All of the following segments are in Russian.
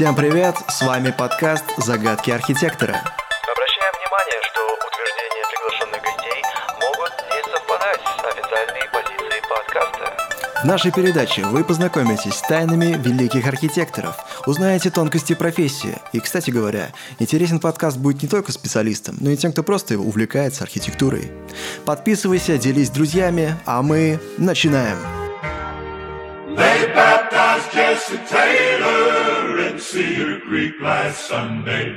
Всем привет, с вами подкаст «Загадки архитектора». Обращаем внимание, что утверждения приглашенных гостей могут не совпадать с официальной позицией подкаста. В нашей передаче вы познакомитесь с тайнами великих архитекторов, узнаете тонкости профессии. И, кстати говоря, интересен подкаст будет не только специалистам, но и тем, кто просто увлекается архитектурой. Подписывайся, делись с друзьями, а мы начинаем. They baptized Jesse Taylor in Cedar Creek last Sunday.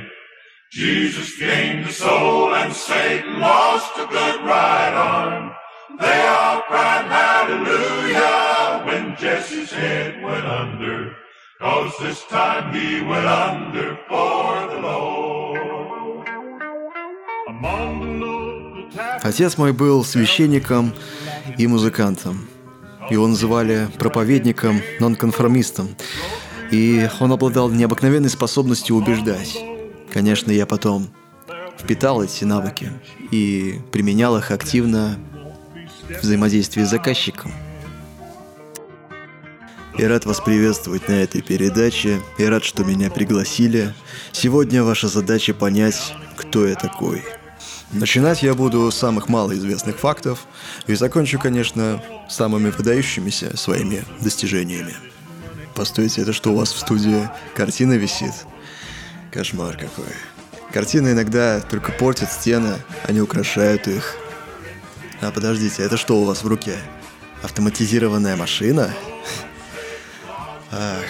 Jesus gained the soul and Satan lost a good right arm. They all cried hallelujah when Jesse's head went under. Cause this time he went under for the Lord. Отец мой был священником и музыкантом. Его называли проповедником, нонконформистом. И он обладал необыкновенной способностью убеждать. Конечно, я потом впитал эти навыки и применял их активно в взаимодействии с заказчиком. Я рад вас приветствовать на этой передаче. Я рад, что меня пригласили. Сегодня ваша задача понять, кто я такой. Начинать я буду с самых малоизвестных фактов и закончу, конечно, самыми выдающимися своими достижениями. Постойте, это что у вас в студии картина висит? Кошмар какой. Картины иногда только портят стены, они украшают их. А подождите, это что у вас в руке? Автоматизированная машина? Ах,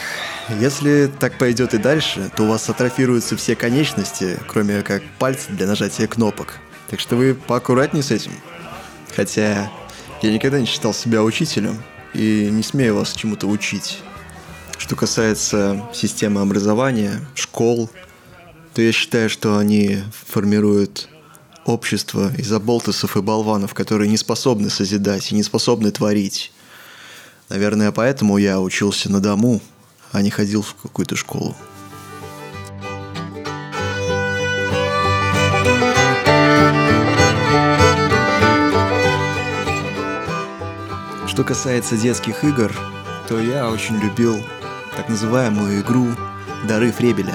если так пойдет и дальше, то у вас атрофируются все конечности, кроме как пальцы для нажатия кнопок. Так что вы поаккуратнее с этим. Хотя я никогда не считал себя учителем и не смею вас чему-то учить. Что касается системы образования, школ, то я считаю, что они формируют общество из оболтусов и болванов, которые не способны созидать и не способны творить. Наверное, поэтому я учился на дому, а не ходил в какую-то школу. Что касается детских игр, то я очень любил так называемую игру «Дары Фребеля».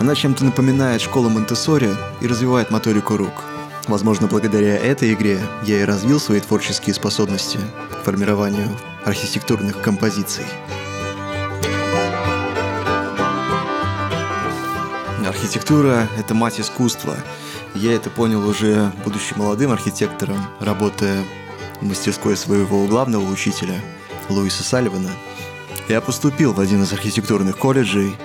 Она чем-то напоминает школу Монтессори и развивает моторику рук. Возможно, благодаря этой игре я и развил свои творческие способности к формированию архитектурных композиций. Архитектура – это мать искусства. Я это понял уже, будучи молодым архитектором, работая в мастерской своего главного учителя, Луиса Салливана. Я поступил в один из архитектурных колледжей,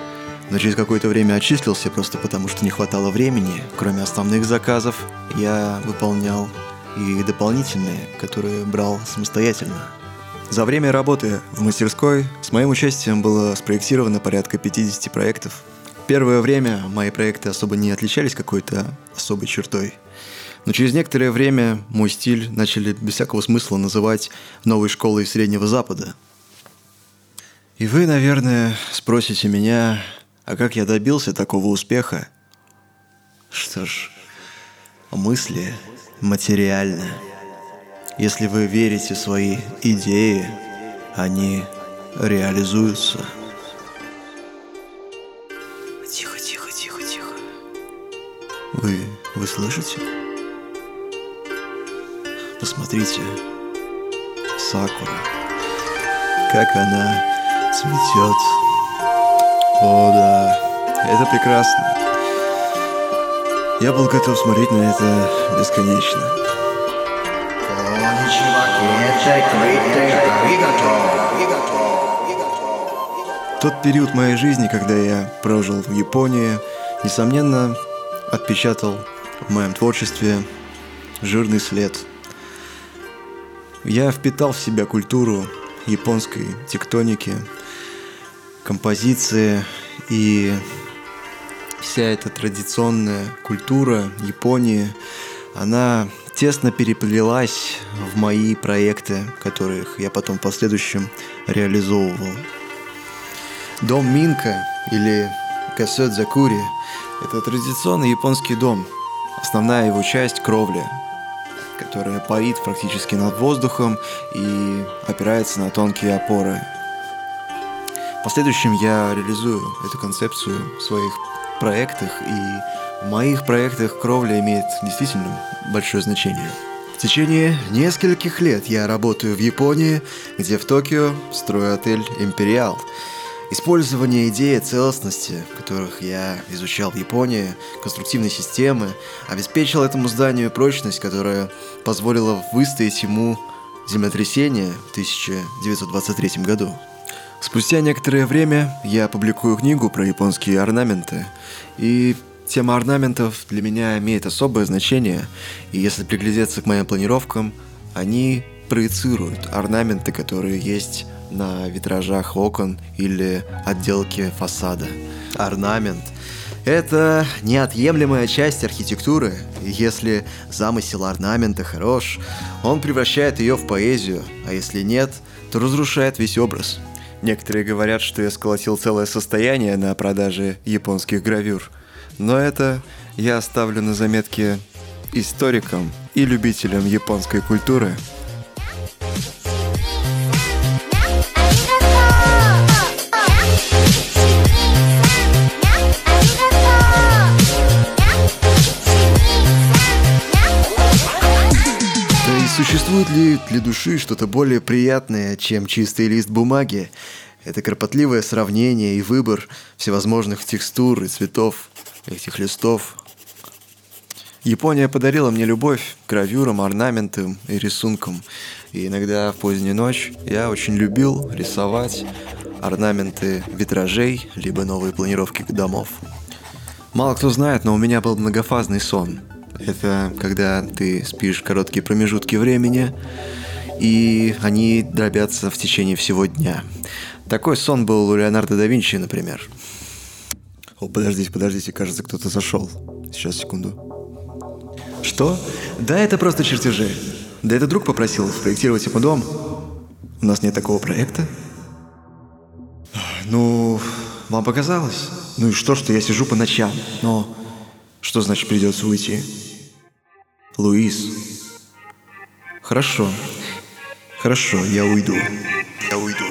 но через какое-то время отчислился просто потому, что не хватало времени. Кроме основных заказов, я выполнял и дополнительные, которые брал самостоятельно. За время работы в мастерской с моим участием было спроектировано порядка 50 проектов. Первое время мои проекты особо не отличались какой-то особой чертой. Но через некоторое время мой стиль начали без всякого смысла называть новой школой Среднего Запада. И вы, наверное, спросите меня, а как я добился такого успеха? Что ж, мысли материальны. Если вы верите в свои идеи, они реализуются. Тихо, тихо, тихо, тихо. Вы, вы слышите? Посмотрите, Сакура, как она цветет. О, да, это прекрасно. Я был готов смотреть на это бесконечно. Тот период моей жизни, когда я прожил в Японии, несомненно, отпечатал в моем творчестве жирный след. Я впитал в себя культуру японской тектоники, композиции и вся эта традиционная культура Японии, она тесно переплелась в мои проекты, которых я потом в последующем реализовывал. Дом Минка или Касёдзакури – это традиционный японский дом. Основная его часть – кровля, которая парит практически над воздухом и опирается на тонкие опоры. В последующем я реализую эту концепцию в своих проектах, и в моих проектах кровля имеет действительно большое значение. В течение нескольких лет я работаю в Японии, где в Токио строю отель «Империал». Использование идеи целостности, которых я изучал в Японии, конструктивной системы, обеспечило этому зданию прочность, которая позволила выстоять ему землетрясение в 1923 году. Спустя некоторое время я публикую книгу про японские орнаменты, и тема орнаментов для меня имеет особое значение, и если приглядеться к моим планировкам, они проецируют орнаменты, которые есть на витражах окон или отделке фасада. Орнамент – это неотъемлемая часть архитектуры, и если замысел орнамента хорош, он превращает ее в поэзию, а если нет, то разрушает весь образ – Некоторые говорят, что я сколотил целое состояние на продаже японских гравюр. Но это я оставлю на заметке историкам и любителям японской культуры – Существует ли для души что-то более приятное, чем чистый лист бумаги? Это кропотливое сравнение и выбор всевозможных текстур и цветов этих листов. Япония подарила мне любовь к гравюрам, орнаментам и рисункам. И иногда в позднюю ночь я очень любил рисовать орнаменты витражей, либо новые планировки домов. Мало кто знает, но у меня был многофазный сон – это когда ты спишь короткие промежутки времени, и они дробятся в течение всего дня. Такой сон был у Леонардо да Винчи, например. О, подождите, подождите, кажется, кто-то зашел. Сейчас, секунду. Что? Да, это просто чертежи. Да это друг попросил спроектировать ему дом. У нас нет такого проекта. Ну, вам показалось? Ну и что, что я сижу по ночам? Но что значит придется уйти? Луис. Хорошо. Хорошо, я уйду. Я уйду.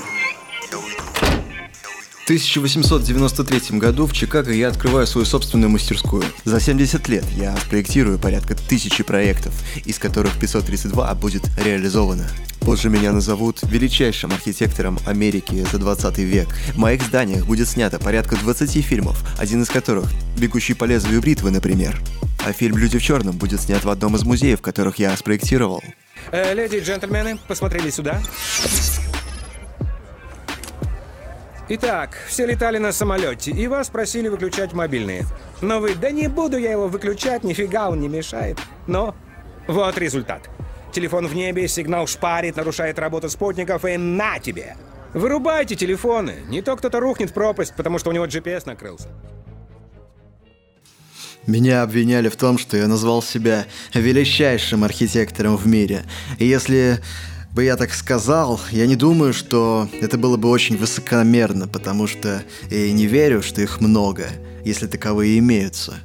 В 1893 году в Чикаго я открываю свою собственную мастерскую. За 70 лет я спроектирую порядка тысячи проектов, из которых 532 будет реализовано. Позже меня назовут величайшим архитектором Америки за 20 век. В моих зданиях будет снято порядка 20 фильмов, один из которых «Бегущий по лезвию бритвы», например. А фильм «Люди в черном» будет снят в одном из музеев, которых я спроектировал. Э, леди и джентльмены, посмотрели сюда. Итак, все летали на самолете, и вас просили выключать мобильные. Но вы, да не буду я его выключать, нифига он не мешает. Но вот результат. Телефон в небе, сигнал шпарит, нарушает работу спутников, и на тебе! Вырубайте телефоны, не то кто-то рухнет в пропасть, потому что у него GPS накрылся. Меня обвиняли в том, что я назвал себя величайшим архитектором в мире. И если бы я так сказал, я не думаю, что это было бы очень высокомерно, потому что я не верю, что их много, если таковые имеются.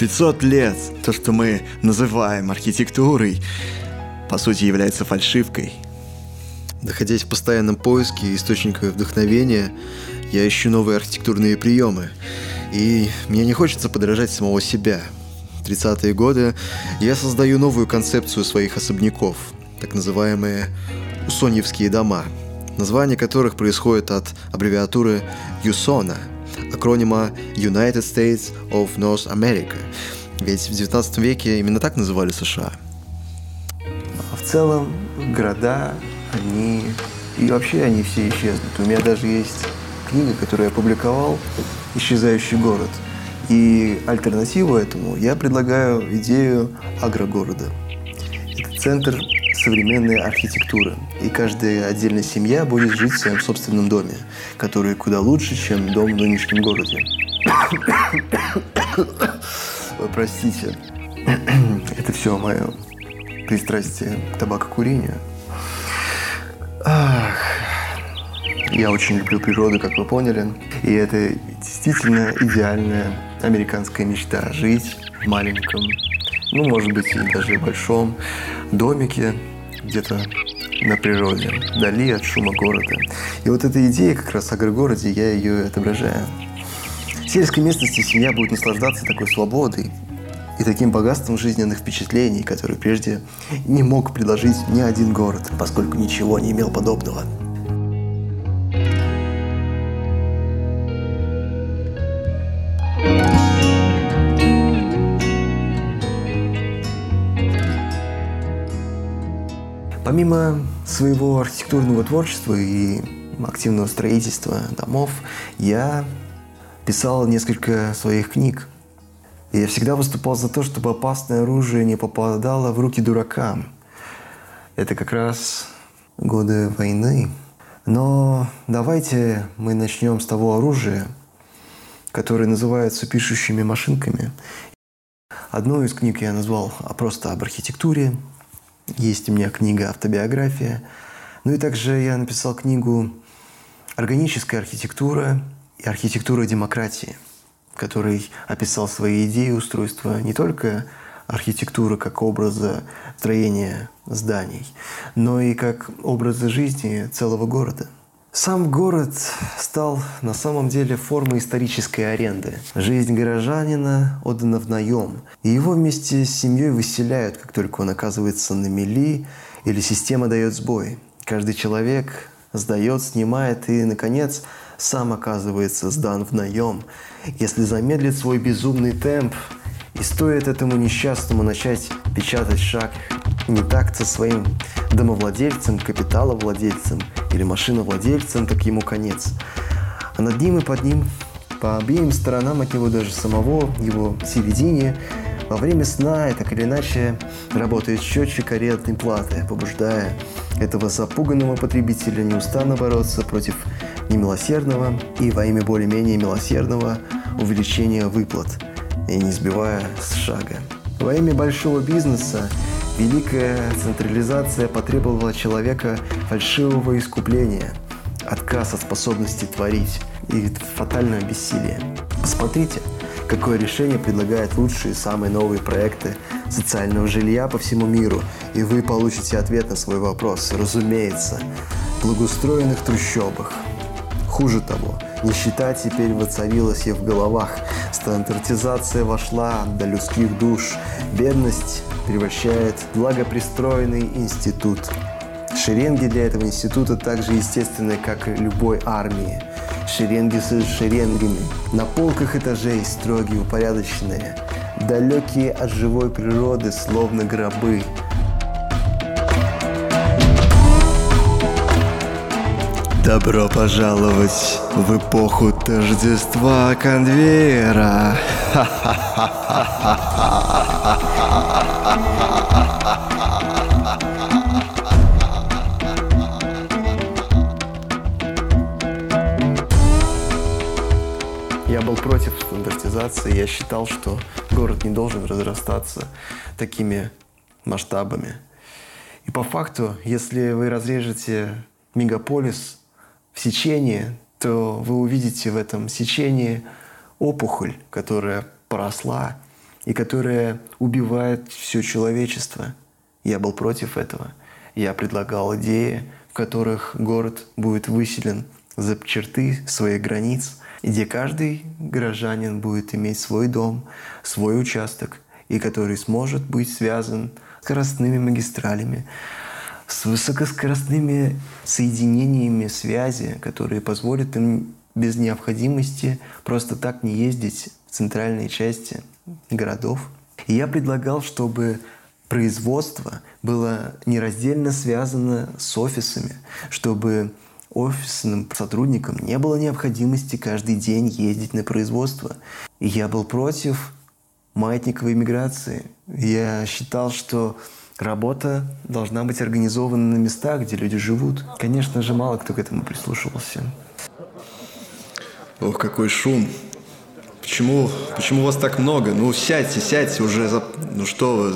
500 лет, то, что мы называем архитектурой, по сути является фальшивкой. Находясь в постоянном поиске источника вдохновения, я ищу новые архитектурные приемы – и мне не хочется подражать самого себя. В 30-е годы я создаю новую концепцию своих особняков, так называемые «усоньевские дома», название которых происходит от аббревиатуры «ЮСОНА», акронима United States of North America, ведь в 19 веке именно так называли США. В целом города, они и вообще они все исчезнут. У меня даже есть книга, которую я опубликовал исчезающий город. И альтернативу этому я предлагаю идею агрогорода. Это центр современной архитектуры. И каждая отдельная семья будет жить в своем собственном доме, который куда лучше, чем дом в нынешнем городе. Простите, это все мое пристрастие к табакокурению. Ах, я очень люблю природу, как вы поняли. И это действительно идеальная американская мечта. Жить в маленьком, ну, может быть, и даже большом домике, где-то на природе, вдали от шума города. И вот эта идея как раз о городе, я ее отображаю. В сельской местности семья будет наслаждаться такой свободой и таким богатством жизненных впечатлений, которые прежде не мог предложить ни один город, поскольку ничего не имел подобного. Помимо своего архитектурного творчества и активного строительства домов, я писал несколько своих книг. Я всегда выступал за то, чтобы опасное оружие не попадало в руки дуракам. Это как раз годы войны. Но давайте мы начнем с того оружия, которое называется пишущими машинками. Одну из книг я назвал просто об архитектуре, есть у меня книга «Автобиография». Ну и также я написал книгу «Органическая архитектура и архитектура демократии», в которой описал свои идеи устройства не только архитектуры как образа строения зданий, но и как образа жизни целого города – сам город стал на самом деле формой исторической аренды. Жизнь горожанина отдана в наем, и его вместе с семьей выселяют, как только он оказывается на мели или система дает сбой. Каждый человек сдает, снимает и, наконец, сам оказывается сдан в наем. Если замедлит свой безумный темп, и стоит этому несчастному начать печатать шаг не так со своим домовладельцем, капиталовладельцем или машиновладельцем, так ему конец. А над ним и под ним, по обеим сторонам от него даже самого, его всеведения, во время сна и так или иначе работает счетчик арендной платы, побуждая этого запуганного потребителя неустанно бороться против немилосердного и во имя более-менее милосердного увеличения выплат и не сбивая с шага. Во имя большого бизнеса Великая централизация потребовала человека фальшивого искупления, отказ от способности творить и фатальное бессилие. Посмотрите, какое решение предлагает лучшие самые новые проекты социального жилья по всему миру, и вы получите ответ на свой вопрос. Разумеется, в благоустроенных трущобах. Хуже того, нищета теперь воцарилась и в головах. Стандартизация вошла до людских душ. Бедность превращает благопристроенный институт. Шеренги для этого института так же естественны, как любой армии. Шеренги с шеренгами. На полках этажей строгие, упорядоченные. Далекие от живой природы, словно гробы. Добро пожаловать в эпоху Тождества конвейера. Я был против стандартизации. Я считал, что город не должен разрастаться такими масштабами. И по факту, если вы разрежете мегаполис в сечении, то вы увидите в этом сечении опухоль, которая поросла и которая убивает все человечество. Я был против этого. Я предлагал идеи, в которых город будет выселен за черты своих границ, где каждый горожанин будет иметь свой дом, свой участок, и который сможет быть связан скоростными магистралями, с высокоскоростными соединениями связи, которые позволят им без необходимости просто так не ездить в центральные части городов. И я предлагал, чтобы производство было нераздельно связано с офисами, чтобы офисным сотрудникам не было необходимости каждый день ездить на производство. И я был против маятниковой миграции. Я считал, что Работа должна быть организована на местах, где люди живут. Конечно же, мало кто к этому прислушивался. Ох, какой шум. Почему, почему вас так много? Ну, сядьте, сядьте уже. За... Ну, что вы,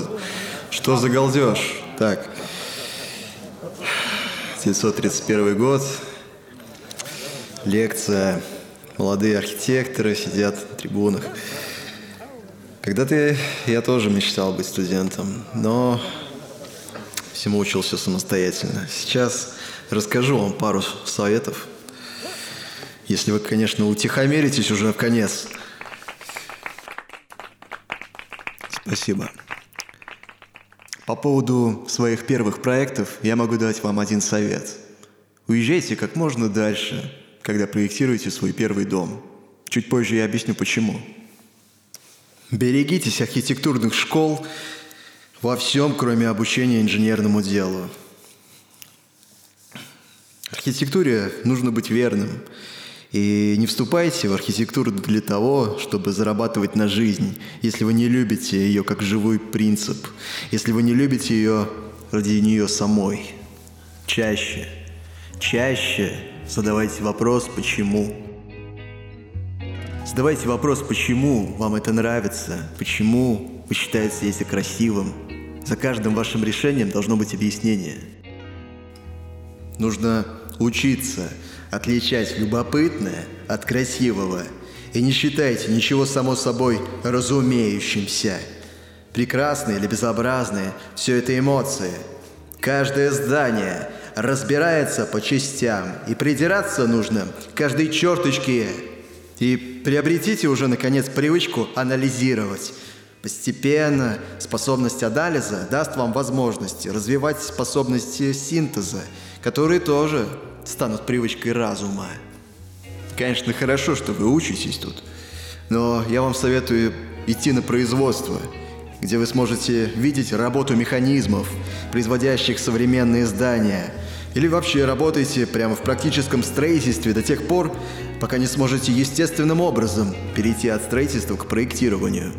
что за галдеж? Так, 931 год. Лекция. Молодые архитекторы сидят на трибунах. Когда-то я тоже мечтал быть студентом, но всему учился самостоятельно. Сейчас расскажу вам пару советов. Если вы, конечно, утихомиритесь уже в конец. Спасибо. По поводу своих первых проектов я могу дать вам один совет. Уезжайте как можно дальше, когда проектируете свой первый дом. Чуть позже я объясню почему. Берегитесь архитектурных школ во всем, кроме обучения инженерному делу. Архитектуре нужно быть верным. И не вступайте в архитектуру для того, чтобы зарабатывать на жизнь, если вы не любите ее как живой принцип, если вы не любите ее ради нее самой. Чаще, чаще задавайте вопрос «почему?». Задавайте вопрос «почему вам это нравится?», «почему вы считаете это красивым?». За каждым вашим решением должно быть объяснение. Нужно учиться – отличать любопытное от красивого. И не считайте ничего само собой разумеющимся. Прекрасные или безобразные – все это эмоции. Каждое здание разбирается по частям, и придираться нужно каждой черточке. И приобретите уже, наконец, привычку анализировать. Постепенно способность анализа даст вам возможность развивать способности синтеза, которые тоже станут привычкой разума. Конечно, хорошо, что вы учитесь тут, но я вам советую идти на производство, где вы сможете видеть работу механизмов, производящих современные здания, или вообще работайте прямо в практическом строительстве до тех пор, пока не сможете естественным образом перейти от строительства к проектированию.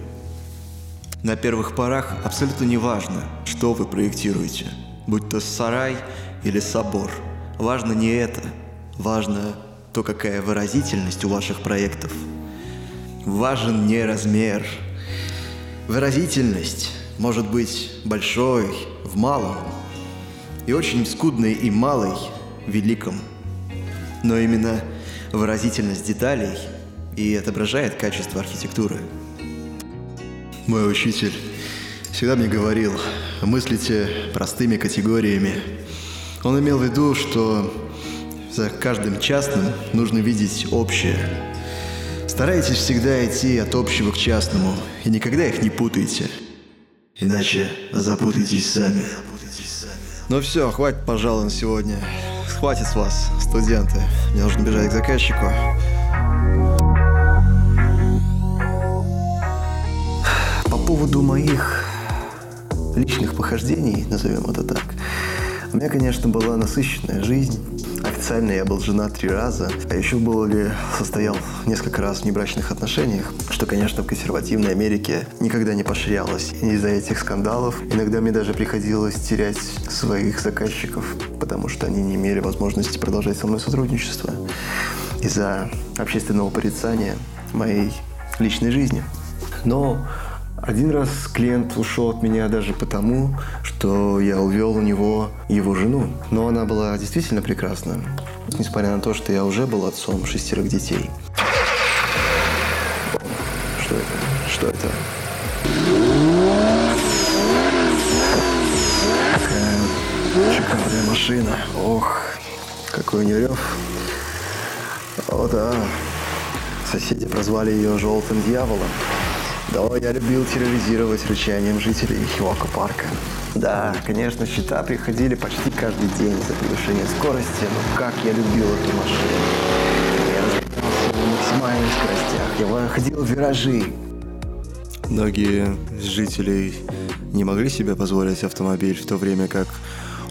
На первых порах абсолютно не важно, что вы проектируете, будь то сарай или собор – Важно не это. Важно то, какая выразительность у ваших проектов. Важен не размер. Выразительность может быть большой в малом и очень скудной и малой в великом. Но именно выразительность деталей и отображает качество архитектуры. Мой учитель всегда мне говорил, мыслите простыми категориями – он имел в виду, что за каждым частным нужно видеть общее. Старайтесь всегда идти от общего к частному и никогда их не путайте. Иначе запутаетесь сами. Ну все, хватит, пожалуй, на сегодня. Хватит с вас, студенты. Мне нужно бежать к заказчику. Поводу моих личных похождений, назовем это так, у меня, конечно, была насыщенная жизнь. Официально я был женат три раза, а еще был ли состоял несколько раз в небрачных отношениях, что, конечно, в консервативной Америке никогда не поощрялось. Из-за этих скандалов иногда мне даже приходилось терять своих заказчиков, потому что они не имели возможности продолжать со мной сотрудничество из-за общественного порицания моей личной жизни. Но один раз клиент ушел от меня даже потому, что я увел у него его жену. Но она была действительно прекрасна, несмотря на то, что я уже был отцом шестерых детей. Что это? Что это? Какая шикарная машина. Ох, какой у нее рев. О, да. Соседи прозвали ее «желтым дьяволом». Да, я любил терроризировать рычанием жителей Хиока парка. Да, конечно, счета приходили почти каждый день за превышение скорости, но как я любил эту машину. Я разгонялся на максимальных скоростях, я выходил в виражи. Многие жителей не могли себе позволить автомобиль, в то время как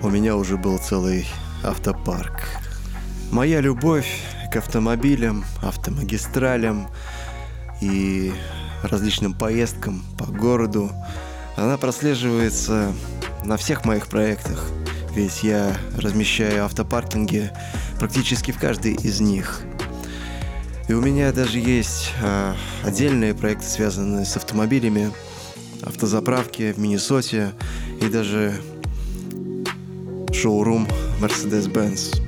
у меня уже был целый автопарк. Моя любовь к автомобилям, автомагистралям и различным поездкам по городу, она прослеживается на всех моих проектах, ведь я размещаю автопаркинги практически в каждой из них. И у меня даже есть э, отдельные проекты, связанные с автомобилями, автозаправки в Миннесоте и даже шоурум Mercedes-Benz.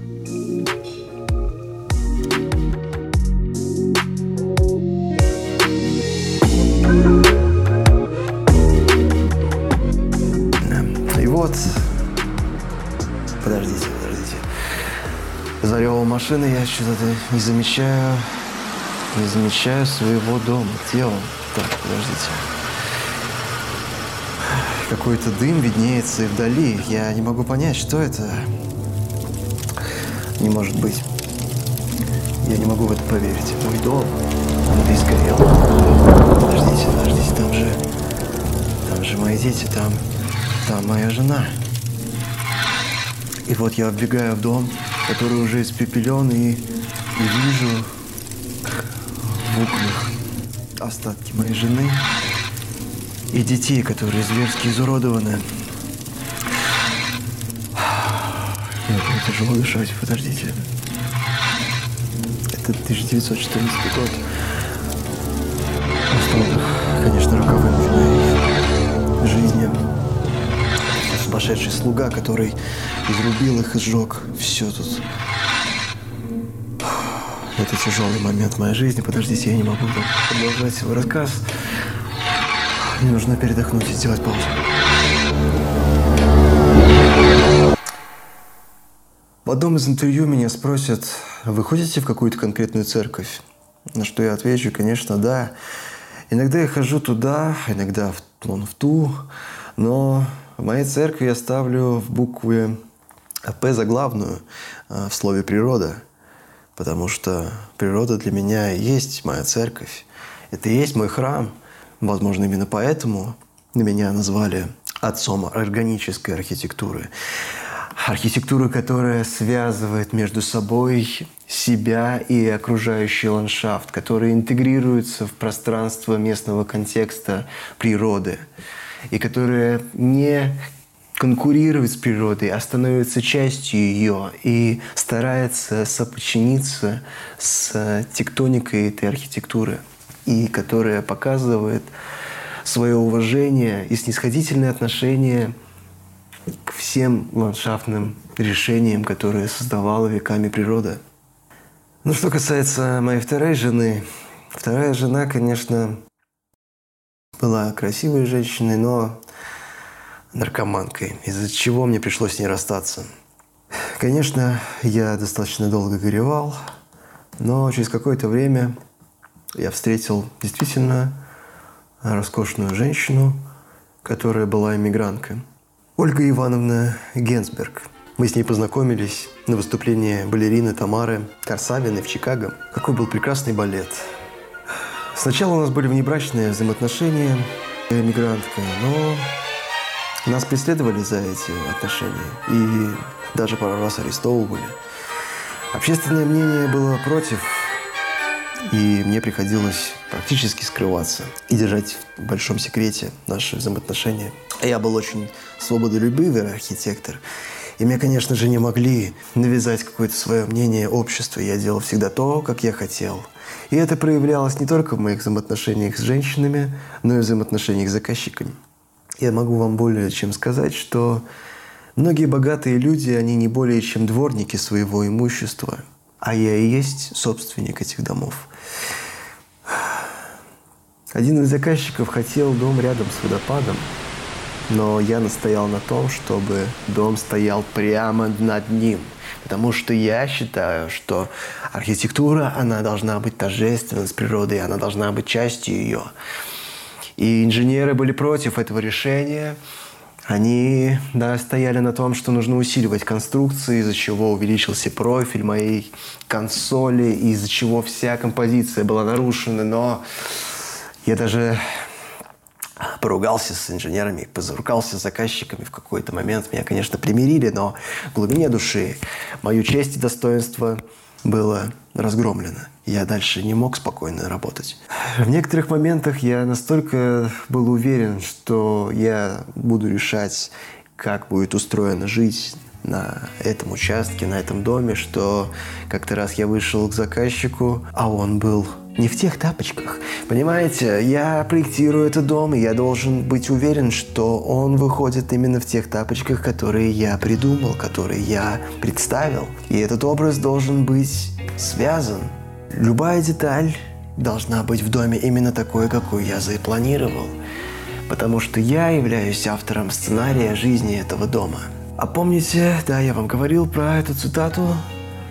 Машины я что-то не замечаю, не замечаю своего дома. Он? Так, подождите. Какой-то дым виднеется и вдали. Я не могу понять, что это. Не может быть. Я не могу в это поверить. Мой дом. Он весь горел. Подождите, подождите, там же... Там же мои дети, там... Там моя жена. И вот я вбегаю в дом, который уже испепелен, и, вижу в окнах остатки моей жены и детей, которые зверски изуродованы. Это тяжело дышать, подождите. Это 1914 год. Просто, конечно, роковым в моей жизни. Сумасшедший слуга, который изрубил их и сжег все тут. Это тяжелый момент в моей жизни. Подождите, я не могу продолжать свой рассказ. Мне нужно передохнуть и сделать паузу. В одном из интервью меня спросят, вы ходите в какую-то конкретную церковь? На что я отвечу, конечно, да. Иногда я хожу туда, иногда в, вон в ту, но в моей церкви я ставлю в букве П заглавную а, в слове «природа», потому что природа для меня и есть моя церковь. Это и есть мой храм. Возможно, именно поэтому меня назвали отцом органической архитектуры. Архитектуры, которая связывает между собой себя и окружающий ландшафт, который интегрируется в пространство местного контекста природы и которая не конкурирует с природой, а становится частью ее и старается соподчиниться с тектоникой этой архитектуры, и которая показывает свое уважение и снисходительное отношение к всем ландшафтным решениям, которые создавала веками природа. Ну, что касается моей второй жены, вторая жена, конечно, была красивой женщиной, но наркоманкой, из-за чего мне пришлось с ней расстаться. Конечно, я достаточно долго горевал, но через какое-то время я встретил действительно роскошную женщину, которая была иммигранткой. Ольга Ивановна Генсберг. Мы с ней познакомились на выступлении балерины Тамары Корсавиной в Чикаго. Какой был прекрасный балет. Сначала у нас были внебрачные взаимоотношения эмигранткой, но нас преследовали за эти отношения и даже пару раз арестовывали. Общественное мнение было против, и мне приходилось практически скрываться и держать в большом секрете наши взаимоотношения. Я был очень свободолюбивый архитектор, и мне, конечно же, не могли навязать какое-то свое мнение обществу. Я делал всегда то, как я хотел. И это проявлялось не только в моих взаимоотношениях с женщинами, но и в взаимоотношениях с заказчиками. Я могу вам более чем сказать, что многие богатые люди, они не более чем дворники своего имущества, а я и есть собственник этих домов. Один из заказчиков хотел дом рядом с водопадом, но я настоял на том, чтобы дом стоял прямо над ним. Потому что я считаю, что архитектура, она должна быть торжественной с природой, она должна быть частью ее. И инженеры были против этого решения. Они да, стояли на том, что нужно усиливать конструкции, из-за чего увеличился профиль моей консоли, из-за чего вся композиция была нарушена. Но я даже поругался с инженерами, позарукался с заказчиками в какой-то момент. Меня, конечно, примирили, но в глубине души мою честь и достоинство было разгромлено. Я дальше не мог спокойно работать. В некоторых моментах я настолько был уверен, что я буду решать, как будет устроена жизнь на этом участке, на этом доме, что как-то раз я вышел к заказчику, а он был не в тех тапочках. Понимаете, я проектирую этот дом, и я должен быть уверен, что он выходит именно в тех тапочках, которые я придумал, которые я представил. И этот образ должен быть связан. Любая деталь должна быть в доме именно такой, какую я запланировал. Потому что я являюсь автором сценария жизни этого дома. А помните, да, я вам говорил про эту цитату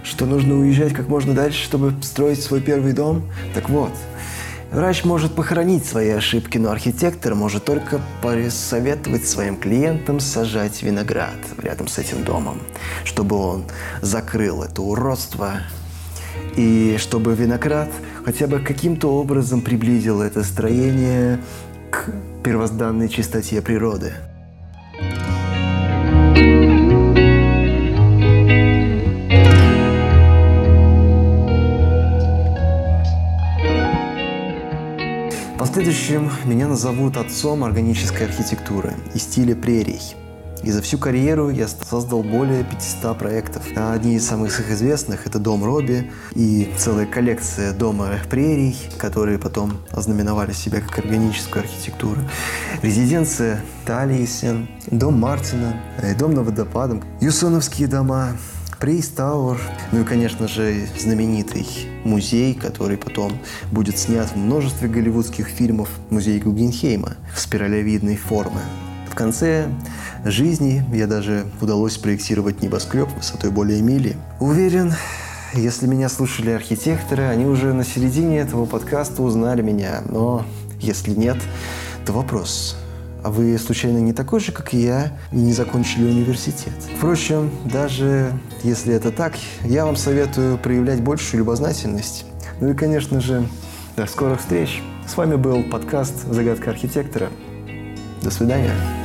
что нужно уезжать как можно дальше, чтобы строить свой первый дом? Так вот, врач может похоронить свои ошибки, но архитектор может только посоветовать своим клиентам сажать виноград рядом с этим домом, чтобы он закрыл это уродство и чтобы виноград хотя бы каким-то образом приблизил это строение к первозданной чистоте природы. последующем меня назовут отцом органической архитектуры и стиля прерий. И за всю карьеру я создал более 500 проектов. А одни из самых известных – это Дом Робби и целая коллекция Дома Прерий, которые потом ознаменовали себя как органическую архитектуру. Резиденция Талисен, Дом Мартина, э, Дом на водопадом, Юсоновские дома, Прейс Тауэр, ну и, конечно же, знаменитый музей, который потом будет снят в множестве голливудских фильмов, музей Гугенхейма в спиралевидной форме. В конце жизни я даже удалось проектировать небоскреб высотой более мили. Уверен, если меня слушали архитекторы, они уже на середине этого подкаста узнали меня. Но если нет, то вопрос, а вы, случайно, не такой же, как и я, и не закончили университет? Впрочем, даже если это так, я вам советую проявлять большую любознательность. Ну и, конечно же, до скорых встреч. С вами был подкаст «Загадка архитектора». До свидания.